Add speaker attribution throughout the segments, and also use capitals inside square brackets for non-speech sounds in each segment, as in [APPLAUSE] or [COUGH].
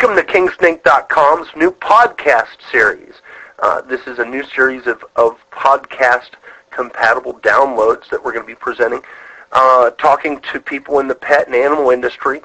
Speaker 1: Welcome to KingSnake.com's new podcast series. Uh, this is a new series of, of podcast compatible downloads that we're going to be presenting, uh, talking to people in the pet and animal industry.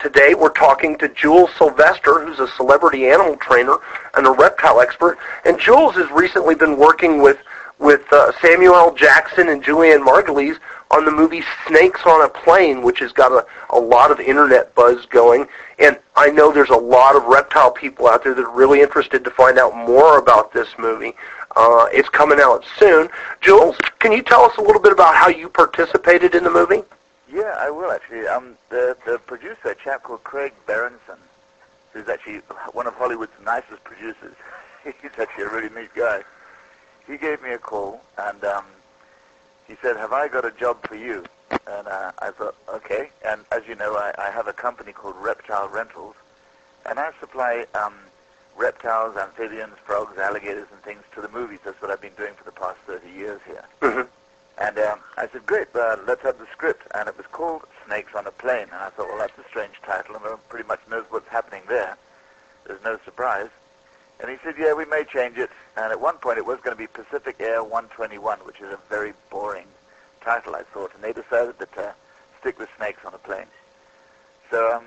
Speaker 1: Today we're talking to Jules Sylvester, who's a celebrity animal trainer and a reptile expert. And Jules has recently been working with with uh, Samuel. Jackson and Julianne Margulies on the movie Snakes on a Plane, which has got a, a lot of internet buzz going. And I know there's a lot of reptile people out there that are really interested to find out more about this movie. Uh, it's coming out soon. Jules, can you tell us a little bit about how you participated in the movie?
Speaker 2: Yeah, I will actually. Um, the the producer, a chap called Craig Berenson, who's actually one of Hollywood's nicest producers. [LAUGHS] He's actually a really neat guy. He gave me a call and um, he said, "Have I got a job for you?" And uh, I thought, okay. And as you know, I, I have a company called Reptile Rentals, and I supply um, reptiles, amphibians, frogs, alligators, and things to the movies. That's what I've been doing for the past 30 years here.
Speaker 1: Mm-hmm.
Speaker 2: And um, I said, great, uh, let's have the script. And it was called Snakes on a Plane. And I thought, well, that's a strange title, and everyone pretty much knows what's happening there. There's no surprise. And he said, yeah, we may change it. And at one point, it was going to be Pacific Air 121, which is a very boring title, I thought. And they decided to uh, stick with snakes on a plane. So um,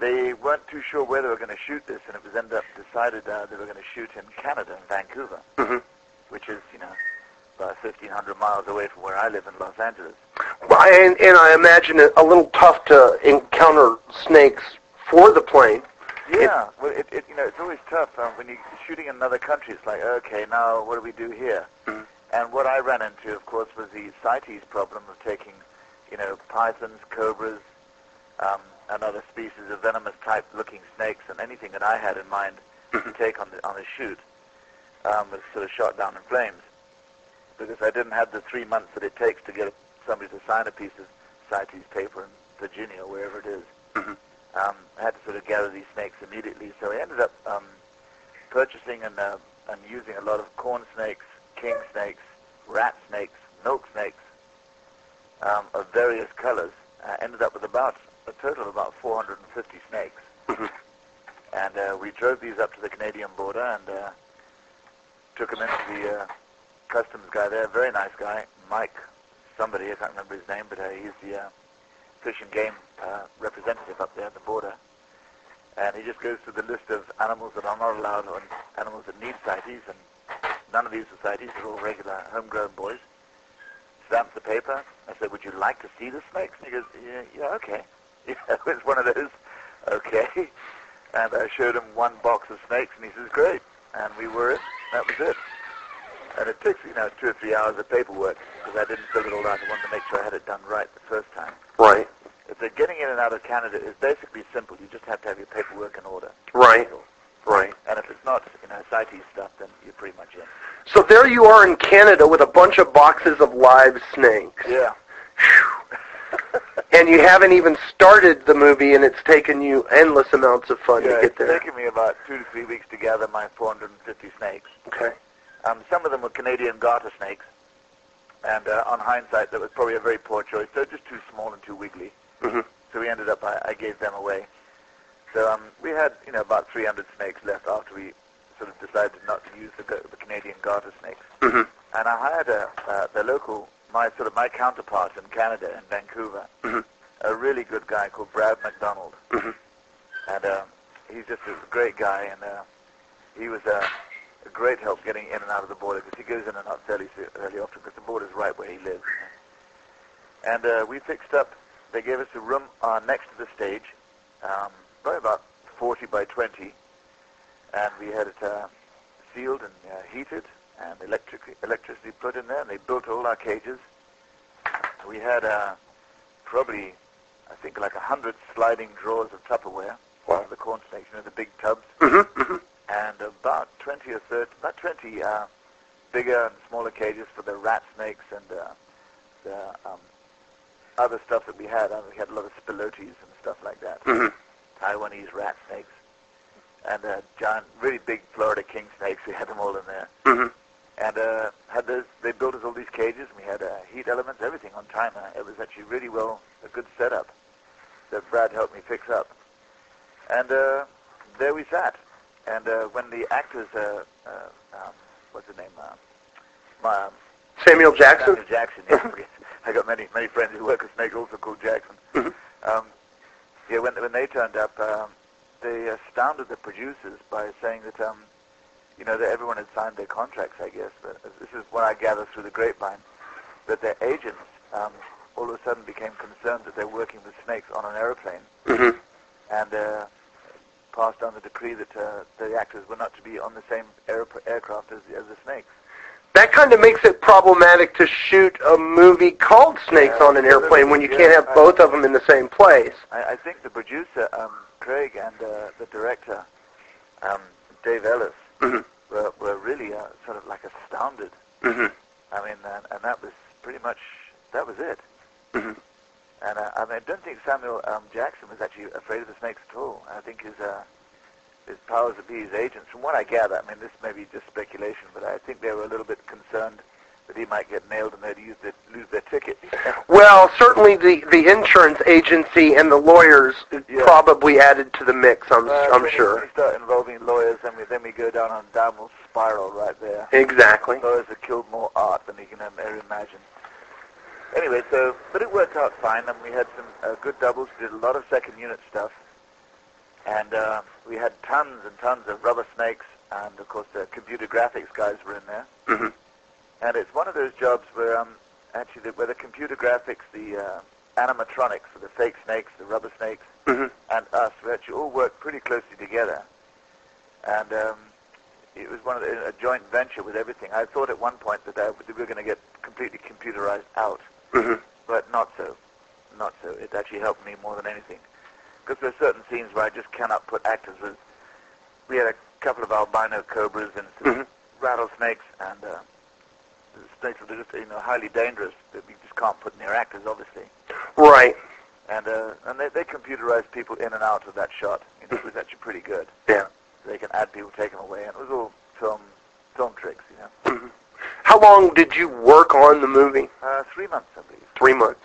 Speaker 2: they weren't too sure where they were going to shoot this, and it was ended up decided uh, they were going to shoot in Canada, in Vancouver,
Speaker 1: Mm-hmm.
Speaker 2: which is, you know, about 1,500 miles away from where I live in Los Angeles.
Speaker 1: Well, and, and I imagine it a little tough to encounter snakes for the plane.
Speaker 2: Yeah, well, it, it, you know, it's always tough um, when you're shooting in another country. It's like, okay, now what do we do here?
Speaker 1: Mhm.
Speaker 2: And what I ran into, of course, was the CITES problem of taking, you know, pythons, cobras, um, and other species of venomous type-looking snakes, and anything that I had in mind to take on the on the shoot um, was sort of shot down in flames because I didn't have the three months that it takes to get somebody to sign a piece of CITES paper in Virginia or wherever it is
Speaker 1: Mhm.
Speaker 2: Um, I had to sort of gather these snakes immediately. So I ended up um, purchasing and, uh, and using a lot of corn snakes, king snakes, rat snakes, milk snakes um, of various colors. I ended up with about a total of about 450 snakes. [COUGHS] And uh, we drove these up to the Canadian border and uh, took them into the uh, customs guy there, very nice guy, Mike somebody, I can't remember his name, but uh, he's the uh, fish and game uh, representative up there at the border. And he just goes through the list of animals that are not allowed or animals that need CITES, and none of these are CITES, they're all regular homegrown boys. Stamps the paper. I said, would you like to see the snakes? And he goes, yeah, yeah okay. [LAUGHS] You know, it's one of those, okay. And I showed him one box of snakes, and he says, great. And we were it. That was it. And it took, you know, two or three hours of paperwork, because I didn't fill it all out. I wanted to make sure I had it done right the first time.
Speaker 1: Right.
Speaker 2: They're getting in and out of Canada is basically simple. You just have to have your paperwork in order.
Speaker 1: Right. Right.
Speaker 2: And if it's not, you know, CITES stuff, then you're pretty much in.
Speaker 1: So there you are in Canada with a bunch of boxes of live snakes.
Speaker 2: Yeah.
Speaker 1: And you haven't even started the movie, and it's taken you endless amounts of fun
Speaker 2: yeah,
Speaker 1: to get there.
Speaker 2: it's taken me about two to three weeks to gather my 450 snakes.
Speaker 1: Okay.
Speaker 2: Um, some of them were Canadian garter snakes, and uh, on hindsight, that was probably a very poor choice. They're just too small and too wiggly.
Speaker 1: Hmm
Speaker 2: So we ended up, I, I gave them away. So um, we had, you know, about 300 snakes left after we sort of decided not to use the, the Canadian garter snakes.
Speaker 1: hmm
Speaker 2: And I hired a, uh, the local, my sort of my counterpart in Canada, in Vancouver,
Speaker 1: Mhm.
Speaker 2: a really good guy called Brad McDonald.
Speaker 1: hmm
Speaker 2: And um, he's just a great guy, and uh, he was uh, a great help getting in and out of the border because he goes in and out fairly, fairly often because the border's right where he lives. And uh, we fixed up, they gave us a room uh, next to the stage, um, probably about 40 by 20, and we had it uh, sealed and uh, heated and electric, electricity put in there, and they built all our cages. We had uh, probably, I think, like a hundred sliding drawers of Tupperware,
Speaker 1: Wow.
Speaker 2: the corn snakes, you know, the big tubs,
Speaker 1: hmm hmm
Speaker 2: and about 20 or 30, about 20 uh, bigger and smaller cages for the rat snakes and uh, the um, other stuff that we had. Uh, we had a lot of spilotes and stuff like that.
Speaker 1: hmm
Speaker 2: Taiwanese rat snakes and uh, giant, really big Florida king snakes. We had them all in there.
Speaker 1: hmm
Speaker 2: And uh, had those, they built us all these cages. And we had uh, heat elements, everything on timer. It was actually really well, a good setup that Brad helped me fix up. And uh, there we sat. And uh, when the actors, uh, uh, um, what's his name? Uh, my, um,
Speaker 1: Samuel Jackson.
Speaker 2: Samuel Jackson. Yeah, I got many many friends who work with Snake also called Jackson.
Speaker 1: Mhm.
Speaker 2: Um, yeah, when when they turned up, um, they astounded the producers by saying that um, you know that everyone had signed their contracts. I guess, but this is what I gather through the grapevine, that their agents um, all of a sudden became concerned that they're working with snakes on an aeroplane
Speaker 1: hmm
Speaker 2: and uh, passed on the decree that uh, the actors were not to be on the same aer- aircraft as, as the snakes.
Speaker 1: That kind of makes it problematic to shoot a movie called Snakes
Speaker 2: Yeah,
Speaker 1: on an airplane when you can't have both of them in the same place.
Speaker 2: I, I think the producer, um, Craig, and uh, the director, um, Dave Ellis,
Speaker 1: hmm
Speaker 2: were, were really uh, sort of like astounded.
Speaker 1: hmm
Speaker 2: I mean, and, and that was pretty much, that was it.
Speaker 1: hmm
Speaker 2: And uh, I, mean, I don't think Samuel um, Jackson was actually afraid of the snakes at all. I think his uh, his powers to be his agents, from what I gather, I mean, this may be just speculation, but I think they were a little bit concerned that he might get nailed and they'd use their, lose their ticket. [LAUGHS]
Speaker 1: Well, certainly the, the insurance agency and the lawyers
Speaker 2: Yeah.
Speaker 1: probably added to the mix, I'm,
Speaker 2: But
Speaker 1: I'm sure.
Speaker 2: You start involving lawyers, then we, then we go down on a downward spiral right there.
Speaker 1: Exactly.
Speaker 2: Lawyers have killed more art than you can ever imagine. Anyway, so, but it worked out fine, and we had some uh, good doubles. We did a lot of second unit stuff. And uh, we had tons and tons of rubber snakes, and of course the computer graphics guys were in there.
Speaker 1: hmm
Speaker 2: And it's one of those jobs where um, actually the, where the computer graphics, the uh, animatronics, for the fake snakes, the rubber snakes,
Speaker 1: hmm
Speaker 2: and us, we actually all worked pretty closely together. And um, it was one of the, a joint venture with everything. I thought at one point that, uh, we were going to get completely computerized out,
Speaker 1: hmm
Speaker 2: but not so. Not so. It actually helped me more than anything. Because there are certain scenes where I just cannot put actors with. We had a couple of albino cobras and some
Speaker 1: Mhm.
Speaker 2: rattlesnakes, and uh, the snakes were just you know highly dangerous. That we just can't put near actors, obviously.
Speaker 1: Right.
Speaker 2: And uh, and they, they computerized people in and out of that shot. You know, it was actually pretty good.
Speaker 1: Yeah.
Speaker 2: They can add people, take them away, and it was all film film tricks. You know,
Speaker 1: hmm How long did you work on the movie?
Speaker 2: uh, three months, I believe.
Speaker 1: Three months.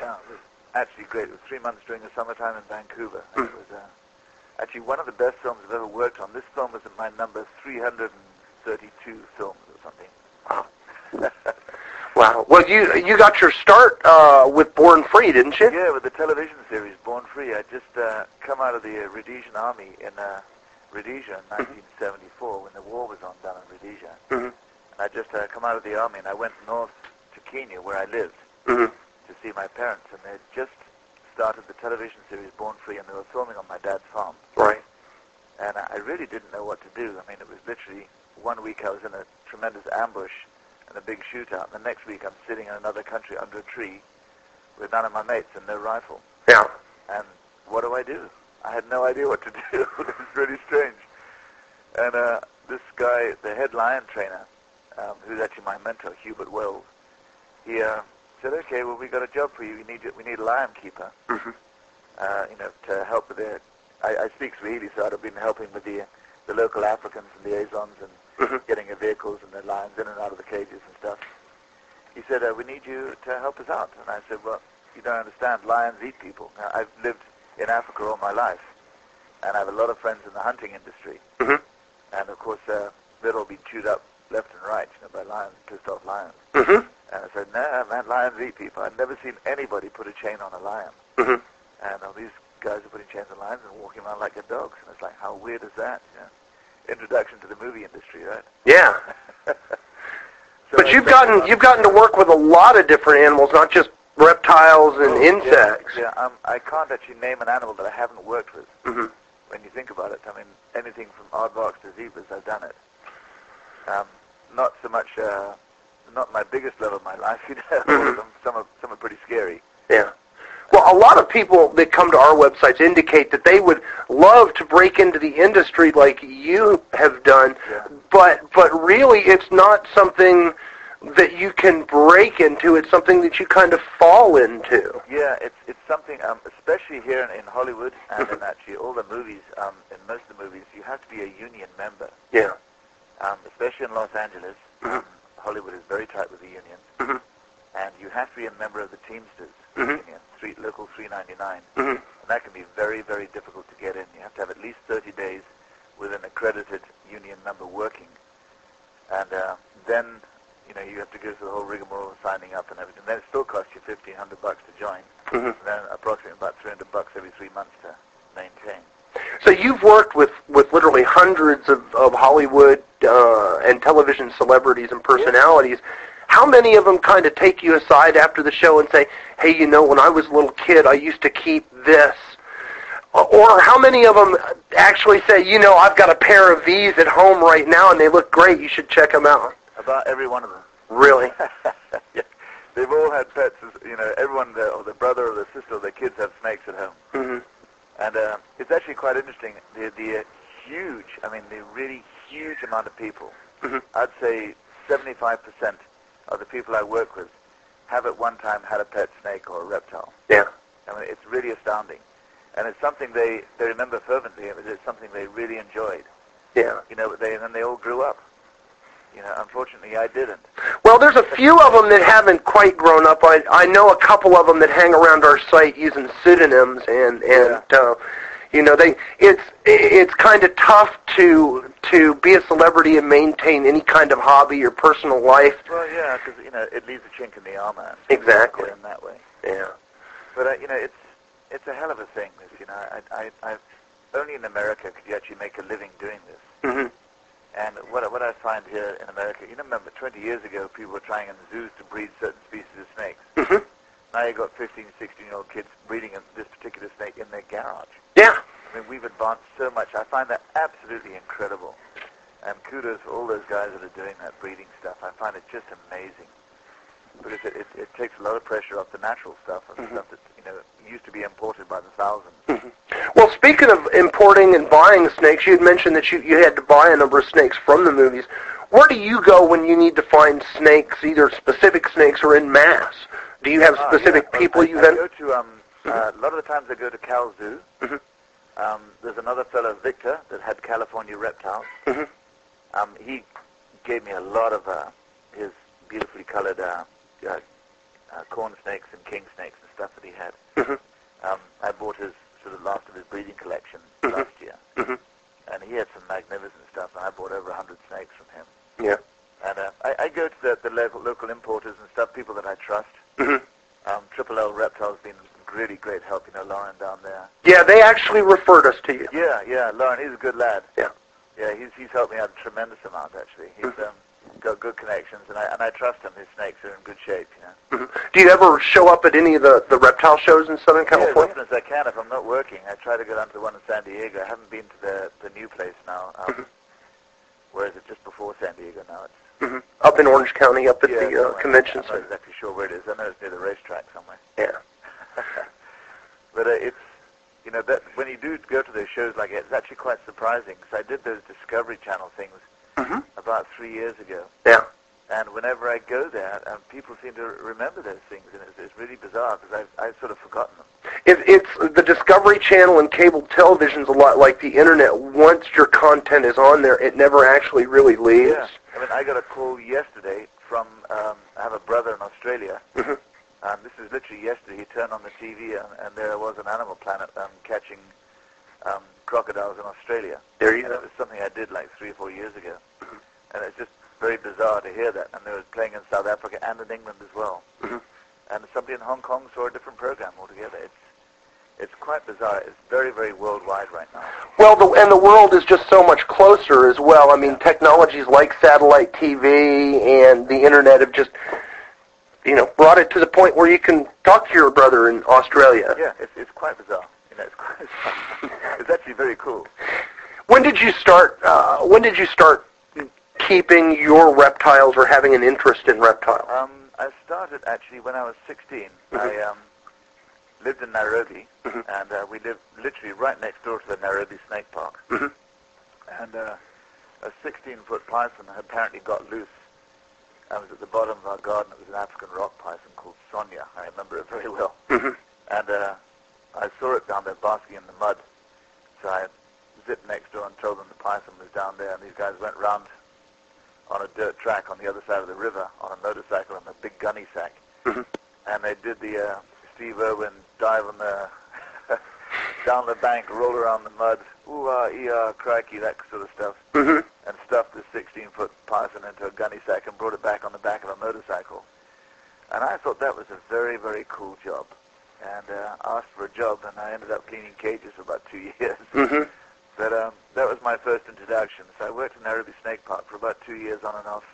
Speaker 2: Yeah, it was actually great. It was three months during the summertime in Vancouver. And It
Speaker 1: Mm.
Speaker 2: was uh, actually one of the best films I've ever worked on. This film was my number 332 films or something.
Speaker 1: Wow. [LAUGHS] Wow. Well, you you got your start uh, with Born Free, didn't you?
Speaker 2: yeah, with the television series Born Free, I just uh, come out of the uh, Rhodesian Army in uh, Rhodesia in 1974 when the war was on down in Rhodesia.
Speaker 1: hmm
Speaker 2: And I just uh, come out of the army and I went north to Kenya where I lived
Speaker 1: hmm
Speaker 2: to see my parents, and they had just started the television series Born Free, and they were filming on my dad's farm.
Speaker 1: Right.
Speaker 2: and I really didn't know what to do. I mean, it was literally one week I was in a tremendous ambush and a big shootout. And the next week I'm sitting in another country under a tree with none of my mates and no rifle.
Speaker 1: Yeah.
Speaker 2: And what do I do? I had no idea what to [LAUGHS] do. it was really strange. And uh, this guy, the head lion trainer, um, who's actually my mentor, Hubert Wells, he uh, said, "Okay, well, we got a job for you. We need we need a lion keeper."
Speaker 1: hmm
Speaker 2: uh, you know, to help with the. I, I speak Swahili, so I'd have been helping with the the local Africans and liaisons and
Speaker 1: hmm
Speaker 2: getting the vehicles and the lions in and out of the cages and stuff. He said, uh, "We need you to help us out." And I said, "Well, you don't understand. Lions eat people. Now, I've lived in Africa all my life, and I have a lot of friends in the hunting industry.
Speaker 1: hmm
Speaker 2: And of course, uh, they'd all been chewed up left and right, you know, by lions, pissed off lions.
Speaker 1: hmm
Speaker 2: And I said, "No, man, lions eat people. I've never seen anybody put a chain on a lion."
Speaker 1: hmm
Speaker 2: And all these guys are putting chains on lions and walking around like they're dogs. And it's like, how weird is that? You know? Introduction to the movie industry, right?
Speaker 1: Yeah. [LAUGHS]
Speaker 2: So
Speaker 1: But you've gotten you've gotten to work with a lot of different animals, not just reptiles and
Speaker 2: oh,
Speaker 1: insects.
Speaker 2: Yeah, um, I can't actually name an animal that I haven't worked with.
Speaker 1: hmm
Speaker 2: When you think about it, I mean, anything from aardvarks to zebras, I've done it. Um, not so much, uh, not my biggest love of my life, [LAUGHS] you know.
Speaker 1: Mhm.
Speaker 2: of some are some are pretty scary.
Speaker 1: Yeah. Well, a lot of people that come to our websites indicate that they would love to break into the industry like you have done,
Speaker 2: Yeah.
Speaker 1: but but really it's not something that you can break into. It's something that you kind of fall into.
Speaker 2: Yeah, it's it's something, um, especially here in, in Hollywood and in [LAUGHS] actually all the movies. Um, in most of the movies, you have to be a union member.
Speaker 1: Yeah.
Speaker 2: Um, especially in Los Angeles. [COUGHS]
Speaker 1: Mhm.
Speaker 2: Um, Hollywood is very tight with the union,
Speaker 1: hmm
Speaker 2: and you have to be a member of the Teamsters.
Speaker 1: Mhm.
Speaker 2: Union, three, local 399.
Speaker 1: hmm
Speaker 2: And that can be very, very difficult to get in. You have to have at least 30 days with an accredited union member working. And uh, then, you know, you have to go through the whole rigmarole of signing up and everything. Then it still costs you 1500 bucks to join.
Speaker 1: hmm
Speaker 2: And then approximately about 300 bucks every three months to maintain.
Speaker 1: So you've worked with, with literally hundreds of, of Hollywood uh, and television celebrities and personalities. How many of them kind of take you aside after the show and say, hey, you know, when I was a little kid, I used to keep this? Or how many of them actually say, you know, I've got a pair of these at home right now and they look great, you should check them out?
Speaker 2: About every one of them.
Speaker 1: Really? [LAUGHS]
Speaker 2: yeah. They've all had pets. as- You know, everyone, the, or the brother or the sister or the kids have snakes at home.
Speaker 1: hmm
Speaker 2: And uh, it's actually quite interesting. The, the uh, huge, I mean, the really huge amount of people,
Speaker 1: hmm
Speaker 2: I'd say 75% of the people I work with have at one time had a pet snake or a reptile.
Speaker 1: Yeah.
Speaker 2: I mean, it's really astounding. And it's something they, they remember fervently. It was something they really enjoyed.
Speaker 1: Yeah.
Speaker 2: You know, they, and then they all grew up. You know, unfortunately, I didn't.
Speaker 1: Well, there's a few of them that haven't quite grown up. I I know a couple of them that hang around our site using pseudonyms, and and uh, you know they it's it's kind of tough to to be a celebrity and maintain any kind of hobby or personal life.
Speaker 2: Well, yeah, because you know it leaves a chink in the armor.
Speaker 1: Exactly.
Speaker 2: In that way.
Speaker 1: Yeah.
Speaker 2: But uh, you know, it's it's a hell of a thing. This, you know, I, I, I only in America could you actually make a living doing this.
Speaker 1: Mhm.
Speaker 2: And what what I find here in America, you know, remember 20 years ago, people were trying in zoos to breed certain species of snakes.
Speaker 1: Mhm.
Speaker 2: Now you've got 15, 16 year old kids breeding this particular snake in their garage.
Speaker 1: Yeah.
Speaker 2: I mean, we've advanced so much. I find that absolutely incredible. And kudos for all those guys that are doing that breeding stuff. I find it just amazing. Because it, it, it takes a lot of pressure off the natural stuff and
Speaker 1: Mhm.
Speaker 2: stuff that, you know, used to be imported by the thousands.
Speaker 1: Mhm. Well, speaking of importing and buying snakes, you had mentioned that you you had to buy a number of snakes from the movies. Where do you go when you need to find snakes, either specific snakes or in mass? Do you have
Speaker 2: Ah,
Speaker 1: specific
Speaker 2: yeah. Well,
Speaker 1: people
Speaker 2: I,
Speaker 1: you
Speaker 2: I
Speaker 1: then?
Speaker 2: go to, um, uh, a lot of the times I go to Cal Zoo.
Speaker 1: Mhm.
Speaker 2: Um, there's another fellow, Victor, that had California reptiles.
Speaker 1: Mhm.
Speaker 2: Um, he gave me a lot of uh, his beautifully colored uh, uh, uh, corn snakes and king snakes and stuff that he had.
Speaker 1: Mhm.
Speaker 2: Um, I bought his sort of last of his breeding collection
Speaker 1: Mhm.
Speaker 2: last year,
Speaker 1: Mhm.
Speaker 2: and he had some magnificent stuff. And I bought over a hundred snakes from him.
Speaker 1: Yeah.
Speaker 2: And uh, I, I go to the, the local, local importers and stuff, people that I trust.
Speaker 1: Mhm.
Speaker 2: Um, Triple L Reptile's been really great help. You know, Lauren down there.
Speaker 1: Yeah, they actually referred us to you.
Speaker 2: Yeah, yeah, Lauren, he's a good lad.
Speaker 1: Yeah.
Speaker 2: Yeah, he's he's helped me out a tremendous amount actually. He's
Speaker 1: Mhm.
Speaker 2: um, got good connections, and I and I trust him. His snakes are in good shape. You know.
Speaker 1: Mhm. Do you ever show up at any of the, the reptile shows in Southern
Speaker 2: Yeah, as often as I can if I'm not working. I try to go down to the one in San Diego. I haven't been to the the new place now. Um,
Speaker 1: Mhm.
Speaker 2: Where is it? Just before San Diego now. It's
Speaker 1: hmm Up in Orange County, up at
Speaker 2: yeah,
Speaker 1: the uh, convention
Speaker 2: I'm not exactly sure where it is. I know it's near the racetrack somewhere.
Speaker 1: Yeah. [LAUGHS]
Speaker 2: but uh, it's you know that when you do go to those shows like it, it's actually quite surprising because I did those Discovery Channel things
Speaker 1: hmm
Speaker 2: about three years ago.
Speaker 1: Yeah.
Speaker 2: And whenever I go there, um, people seem to remember those things, and it's, it's really bizarre because I've, I've sort of forgotten them.
Speaker 1: It, it's the Discovery Channel and cable television's a lot like the internet. Once your content is on there, it never actually really leaves.
Speaker 2: Yeah. I mean, I got a call yesterday from, um, I have a brother in Australia,
Speaker 1: hmm
Speaker 2: and this is literally yesterday. He turned on the TV, and, and there was an Animal Planet um, catching um, crocodiles in Australia.
Speaker 1: There you
Speaker 2: And it was something I did like three or four years ago. [CLEARS THROAT] And it's just very bizarre to hear that. And they were playing in South Africa and in England as well. [CLEARS THROAT]
Speaker 1: Mhm.
Speaker 2: And somebody in Hong Kong saw a different program altogether. It's it's quite bizarre. It's very, very worldwide right now.
Speaker 1: Well, the, and the world is just so much closer as well. I mean, technologies like satellite TV and the internet have just, you know, brought it to the point where you can talk to your brother in Australia.
Speaker 2: Yeah, it's it's quite bizarre. It's [LAUGHS] quite it's actually very cool.
Speaker 1: When did you start? Uh, when did you start keeping your reptiles or having an interest in reptiles?
Speaker 2: Um, I started actually when I was 16.
Speaker 1: Mhm.
Speaker 2: I um, lived in Nairobi,
Speaker 1: Mhm.
Speaker 2: and uh, we lived literally right next door to the Nairobi Snake Park.
Speaker 1: Mhm.
Speaker 2: And uh, a 16-foot python had apparently got loose and was at the bottom of our garden. It was an African rock python called Sonia. I remember it very well.
Speaker 1: hmm
Speaker 2: And uh, I saw it down there basking in the mud. So I zipped next door and told them the python was down there. And these guys went round on a dirt track on the other side of the river on a motorcycle and a big gunny sack.
Speaker 1: hmm
Speaker 2: And they did the uh, Steve Irwin dive on the [LAUGHS] down the bank, roll around the mud, ooh ah, ee ah, crikey, that sort of stuff,
Speaker 1: hmm
Speaker 2: and stuffed this 16-foot python into a gunny sack and brought it back on the back of a motorcycle. And I thought that was a very, very cool job. And uh, asked for a job, and I ended up cleaning cages for about two [LAUGHS] years.
Speaker 1: hmm
Speaker 2: But um, that was my first introduction. So I worked in Nairobi Snake Park for about two years on and off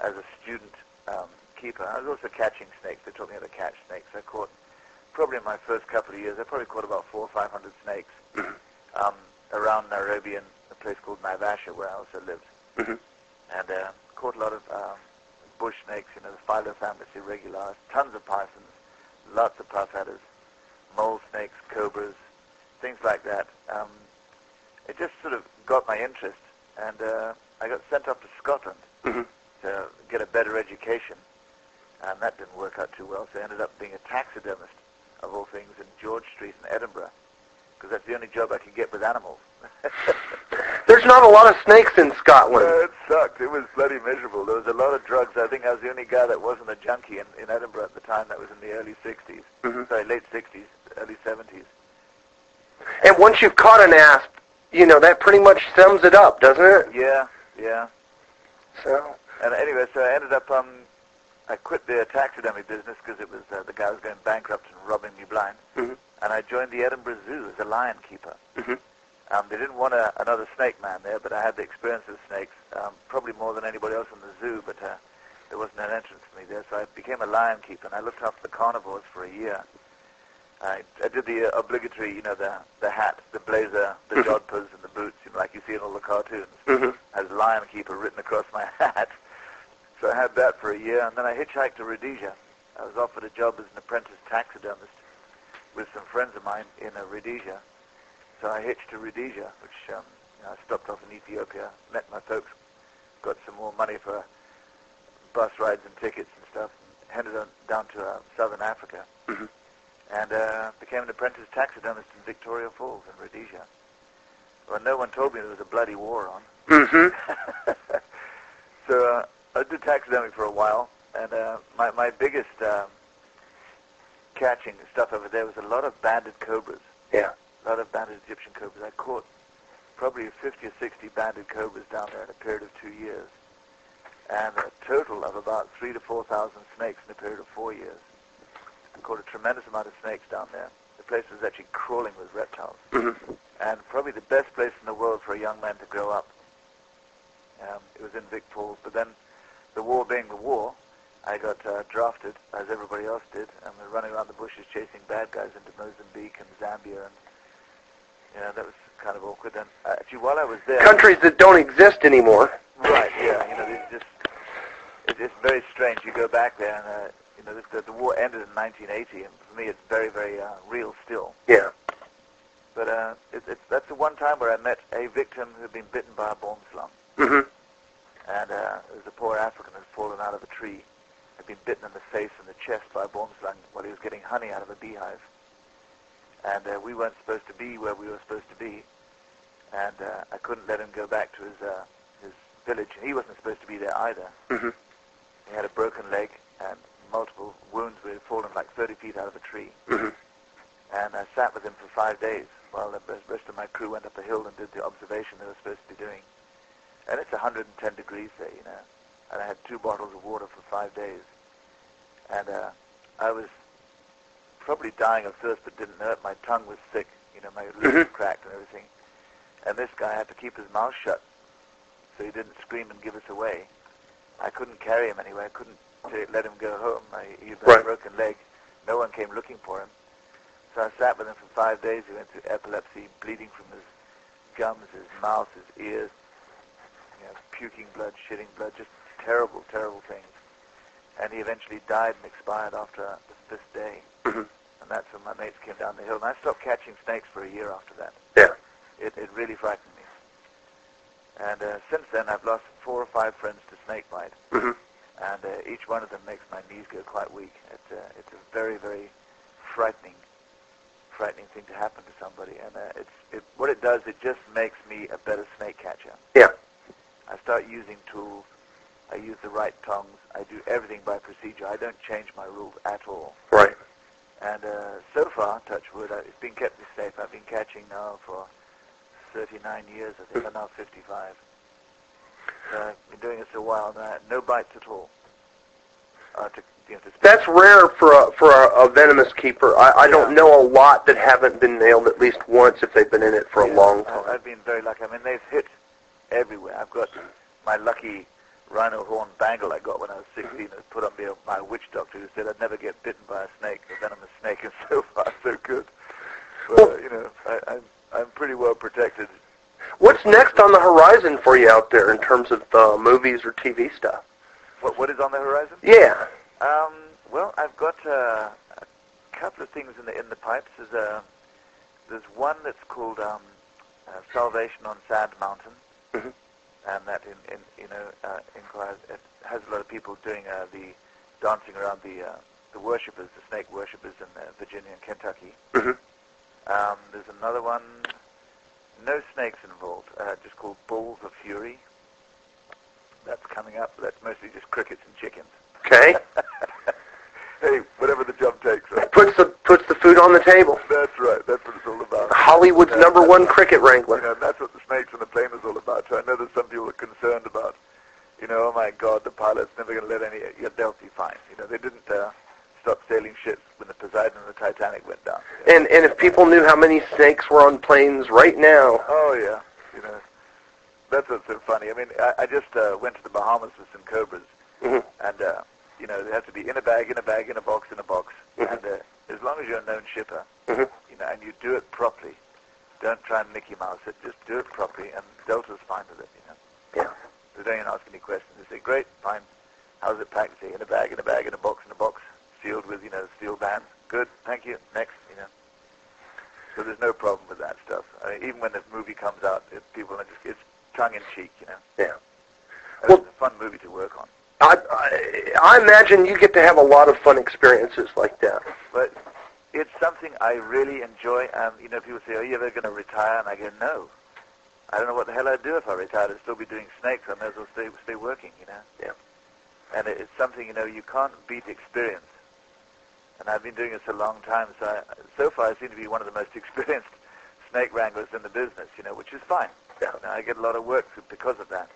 Speaker 2: as a student um, keeper. I was also catching snakes. They taught me how to catch snakes. I caught, probably in my first couple of years, I probably caught about four or five hundred snakes
Speaker 1: Mhm.
Speaker 2: um, around Nairobi and a place called Naivasha where I also lived.
Speaker 1: hmm
Speaker 2: And uh, caught a lot of um, bush snakes, you know, the Philothamnus irregularis, tons of pythons, lots of puff adders, mole snakes, cobras, things like that. Um, it just sort of got my interest, and uh, I got sent off to Scotland
Speaker 1: hmm
Speaker 2: to get a better education, and that didn't work out too well. So I ended up being a taxidermist, of all things, in George Street in Edinburgh, because that's the only job I could get with animals. [LAUGHS]
Speaker 1: There's not a lot of snakes in Scotland.
Speaker 2: Uh, it sucked. It was bloody miserable. There was a lot of drugs. I think I was the only guy that wasn't a junkie in, in Edinburgh at the time. That was in the early 60s.
Speaker 1: Mhm.
Speaker 2: Sorry, late 60s, early 70s.
Speaker 1: And once you've caught an asp, you know, that pretty much sums it up, doesn't it?
Speaker 2: Yeah, yeah.
Speaker 1: So,
Speaker 2: And anyway, so I ended up, um, I quit the taxidermy business because it was, uh, the guy was going bankrupt and robbing me blind.
Speaker 1: Mhm.
Speaker 2: And I joined the Edinburgh Zoo as a lion keeper.
Speaker 1: hmm
Speaker 2: Um, they didn't want a, another snake man there, but I had the experience with snakes, um, probably more than anybody else in the zoo, but uh, there wasn't an entrance for me there, so I became a lion keeper, and I looked after the carnivores for a year. I, I did the uh, obligatory, you know, the, the hat, the blazer, the
Speaker 1: Mhm.
Speaker 2: jodhpurs, and the boots, you know, like you see in all the cartoons.
Speaker 1: hmm
Speaker 2: As lion keeper written across my [LAUGHS] hat. So I had that for a year, and then I hitchhiked to Rhodesia. I was offered a job as an apprentice taxidermist with some friends of mine in uh, Rhodesia. So I hitched to Rhodesia, which um, I stopped off in Ethiopia, met my folks, got some more money for bus rides and tickets and stuff, and headed on down to uh, southern Africa,
Speaker 1: Mhm.
Speaker 2: and uh, became an apprentice taxidermist in Victoria Falls in Rhodesia. Well, no one told me there was a bloody war on.
Speaker 1: hmm [LAUGHS]
Speaker 2: so uh, I did taxidermy for a while, and uh, my my biggest um, catching stuff over there was a lot of banded cobras.
Speaker 1: Yeah.
Speaker 2: A lot of banded Egyptian cobras. I caught probably 50 or 60 banded cobras down there in a period of two years, and a total of about three to four thousand snakes in a period of four years. I caught a tremendous amount of snakes down there. The place was actually crawling with reptiles
Speaker 1: hmm
Speaker 2: and probably the best place in the world for a young man to grow up. Um, it was in Vic Falls, but then the war being the war, I got uh, drafted, as everybody else did, and we're running around the bushes chasing bad guys into Mozambique and Zambia, and you know, that was kind of awkward. And uh, actually, while I was there,
Speaker 1: Countries that don't exist anymore.
Speaker 2: right, yeah, you know, it's just it's, it's very strange. You go back there, and uh, you know, the, the war ended in 1980, and for me, it's very, very uh, real still.
Speaker 1: Yeah.
Speaker 2: But uh, it, it's that's the one time where I met a victim who had been bitten by a bomb slum.
Speaker 1: hmm
Speaker 2: And uh, it was a poor African who had fallen out of a tree, had been bitten in the face and the chest by a bomb slug while he was getting honey out of a beehive. And uh, we weren't supposed to be where we were supposed to be. And uh, I couldn't let him go back to his, uh, his village. He wasn't supposed to be there either.
Speaker 1: hmm
Speaker 2: He had a broken leg and multiple wounds We had fallen like 30 feet out of a tree.
Speaker 1: hmm
Speaker 2: And I sat with him for five days while the rest- rest of my crew went up a hill and did the observation they were supposed to be doing. And it's 110 degrees there, you know. And I had two bottles of water for five days. And uh, I was probably dying of thirst but didn't know it. My tongue was thick, you know, my lips
Speaker 1: Mhm.
Speaker 2: cracked and everything. And this guy had to keep his mouth shut so he didn't scream and give us away. I couldn't carry him anyway. I couldn't ta- let him go home. I, he had
Speaker 1: Right.
Speaker 2: a broken leg. No one came looking for him. So I sat with him for five days. He went through epilepsy, bleeding from his gums, his mouth, his ears, you know, puking blood, shitting blood, just terrible, terrible things. And he eventually died and expired after the fifth day.
Speaker 1: hmm [CLEARS THROAT]
Speaker 2: And that's when my mates came down the hill. And I stopped catching snakes for a year after that.
Speaker 1: Yeah.
Speaker 2: It, it really frightened me. And uh, since then, I've lost four or five friends to snake bite.
Speaker 1: hmm
Speaker 2: And uh, each one of them makes my knees go quite weak. It's, uh, it's a very, very frightening, frightening thing to happen to somebody. And uh, it's, it, what it does, it just makes me a better snake catcher.
Speaker 1: Yeah.
Speaker 2: I start using tools. I use the right tongues. I do everything by procedure. I don't change my rules at all.
Speaker 1: Right.
Speaker 2: And uh, so far, touch wood, it's been kept safe. I've been catching now for 39 years, I think. I'm now 55. So I've been doing this a while now. No bites at all. Uh, to, you know, to
Speaker 1: That's rare for a for a, a venomous keeper. I, I don't know a lot that haven't been nailed at least once if they've been in it for a
Speaker 2: Yeah,
Speaker 1: long
Speaker 2: I-
Speaker 1: time.
Speaker 2: I've been very lucky. I mean, they've hit everywhere. I've got my lucky rhino horn bangle I got when I was 16
Speaker 1: Mm-hmm.
Speaker 2: was put on me by a witch doctor who said I'd never get bitten by a snake, a venomous snake, [LAUGHS] and so far so good. But,
Speaker 1: Well-
Speaker 2: uh, you know, I, I'm, I'm pretty well protected.
Speaker 1: What's next on the horizon for you out there in terms of uh, movies or TV stuff?
Speaker 2: What, what is on the horizon?
Speaker 1: Yeah.
Speaker 2: Um, well, I've got uh, a couple of things in the in the pipes. There's a there's one that's called um, uh, Salvation on Sand Mountain,
Speaker 1: Mhm.
Speaker 2: And that in, in you know uh, inquires it has a lot of people doing uh, the dancing around the uh, the worshippers, the snake worshippers in uh, Virginia and Kentucky.
Speaker 1: hmm
Speaker 2: Um, there's another one, no snakes involved, uh, just called Balls of Fury. That's coming up. That's mostly just crickets and chickens.
Speaker 1: Okay. [LAUGHS]
Speaker 2: whatever the job takes, right?
Speaker 1: Puts the puts the food on the table.
Speaker 2: That's right. That's what it's all about.
Speaker 1: Hollywood's
Speaker 2: Yeah,
Speaker 1: number one cricket
Speaker 2: You know, that's what the snakes on the plane is all about. So I know that some people are concerned about, you know, oh my God, the pilot's never going to let any. Yeah, they'll be fine. You know, they didn't uh, stop sailing ships when the Poseidon and the Titanic went down. you know.
Speaker 1: And and if people knew how many snakes were on planes right now,
Speaker 2: Oh yeah, you know, that's what's so funny. I mean, I, I just uh, went to the Bahamas with some cobras,
Speaker 1: Mhm.
Speaker 2: and uh, you know, they have to be in a bag, in a bag, in a box, in a box.
Speaker 1: Mhm.
Speaker 2: And uh, as long as you're a known shipper,
Speaker 1: Mhm.
Speaker 2: you know, and you do it properly, don't try and Mickey Mouse it. Just do it properly, and Delta's fine with it. You know,
Speaker 1: yeah.
Speaker 2: they don't even ask any questions. They say, "Great, fine. How's it packed? Say, in a bag, in a bag, in a box, in a box, sealed with you know steel bands. Good, thank you. Next, you know." So there's no problem with that stuff. I mean, even when the movie comes out, it, people are just it's tongue in cheek, you know.
Speaker 1: Yeah. Well-
Speaker 2: it's a fun movie to work on.
Speaker 1: I, I I imagine you get to have a lot of fun experiences like that.
Speaker 2: But it's something I really enjoy. And you know, people say, "Are you ever going to retire?" And I go, "No. I don't know what the hell I'd do if I retired. I'd still be doing snakes. I may as well stay stay working." You know.
Speaker 1: Yeah.
Speaker 2: And it, it's something you know you can't beat experience. And I've been doing this a long time, so I, so far I seem to be one of the most [LAUGHS] experienced snake wranglers in the business. You know, which is fine.
Speaker 1: Yeah.
Speaker 2: You know, I get a lot of work because of that.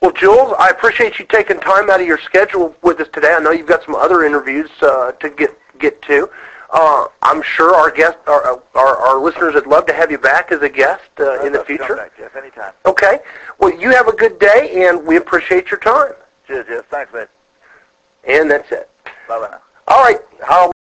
Speaker 1: Well, Jules, I appreciate you taking time out of your schedule with us today. I know you've got some other interviews uh, to get get to. Uh, I'm sure our guest, our, our our listeners would love to have you back as a guest uh, in the
Speaker 2: I'd love to
Speaker 1: future.
Speaker 2: back, Jeff, anytime.
Speaker 1: Okay. Well, you have a good day, and we appreciate your time.
Speaker 2: Cheers, Jeff. Thanks, mate.
Speaker 1: And that's it.
Speaker 2: Bye bye.
Speaker 1: All right. I'll